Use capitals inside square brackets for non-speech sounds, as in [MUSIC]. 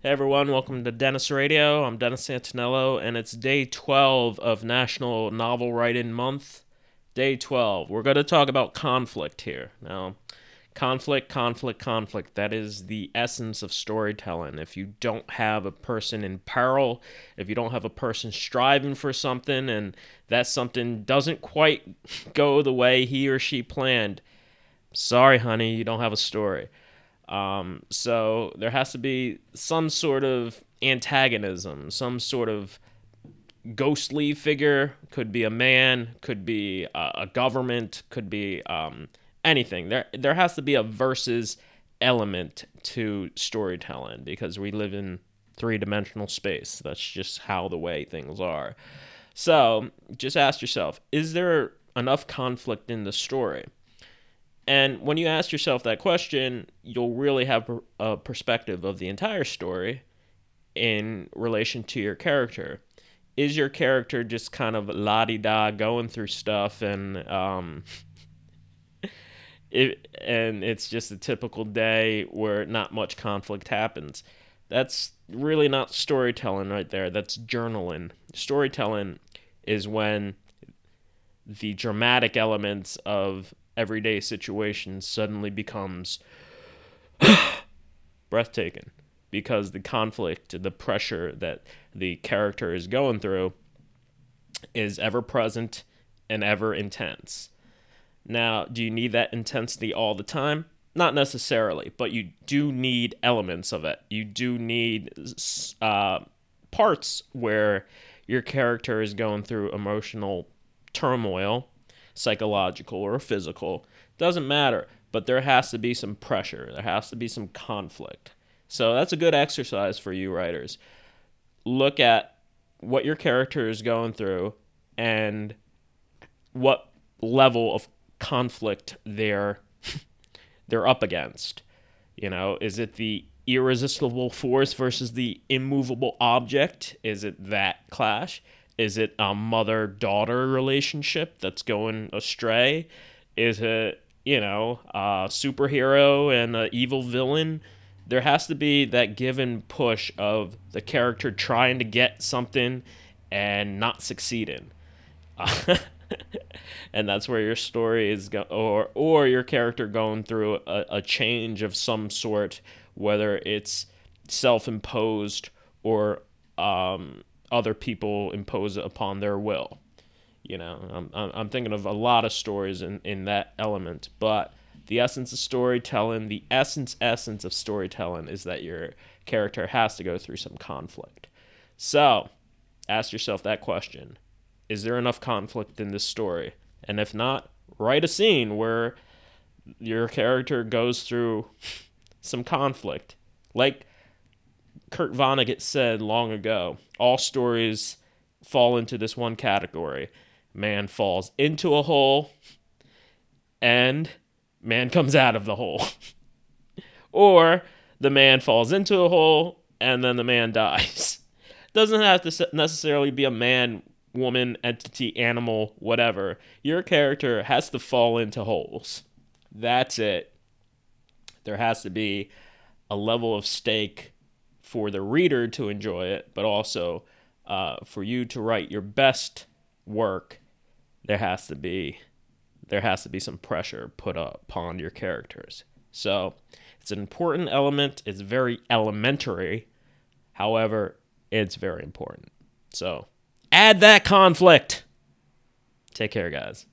Hey everyone, welcome to Dennis Radio. I'm Dennis Santinello, and it's day 12 of National Novel Writing Month. Day 12. We're going to talk about conflict here. Now, conflict, conflict, conflict. That is the essence of storytelling. If you don't have a person in peril, if you don't have a person striving for something, and that something doesn't quite [LAUGHS] go the way he or she planned, sorry, honey, you don't have a story. Um, so there has to be some sort of antagonism, some sort of ghostly figure. Could be a man, could be a, a government, could be um, anything. There there has to be a versus element to storytelling because we live in three dimensional space. That's just how the way things are. So just ask yourself: Is there enough conflict in the story? And when you ask yourself that question, you'll really have a perspective of the entire story in relation to your character. Is your character just kind of la di da going through stuff and um, [LAUGHS] it, and it's just a typical day where not much conflict happens? That's really not storytelling right there. That's journaling. Storytelling is when the dramatic elements of everyday situation suddenly becomes [SIGHS] breathtaking because the conflict, the pressure that the character is going through is ever present and ever intense. Now, do you need that intensity all the time? Not necessarily, but you do need elements of it. You do need uh, parts where your character is going through emotional turmoil psychological or physical. Doesn't matter, but there has to be some pressure. There has to be some conflict. So that's a good exercise for you writers. Look at what your character is going through and what level of conflict they're [LAUGHS] they're up against. You know, is it the irresistible force versus the immovable object? Is it that clash? Is it a mother daughter relationship that's going astray? Is it, you know, a superhero and an evil villain? There has to be that given push of the character trying to get something and not succeeding. [LAUGHS] and that's where your story is go- or or your character going through a, a change of some sort whether it's self-imposed or um, other people impose upon their will. You know, I'm, I'm thinking of a lot of stories in, in that element, but the essence of storytelling, the essence essence of storytelling is that your character has to go through some conflict. So, ask yourself that question. Is there enough conflict in this story? And if not, write a scene where your character goes through [LAUGHS] some conflict. Like Kurt Vonnegut said long ago, all stories fall into this one category. Man falls into a hole and man comes out of the hole. [LAUGHS] or the man falls into a hole and then the man [LAUGHS] dies. Doesn't have to necessarily be a man, woman, entity, animal, whatever. Your character has to fall into holes. That's it. There has to be a level of stake for the reader to enjoy it, but also uh, for you to write your best work, there has to be there has to be some pressure put upon your characters. So it's an important element. It's very elementary. However, it's very important. So add that conflict. Take care, guys.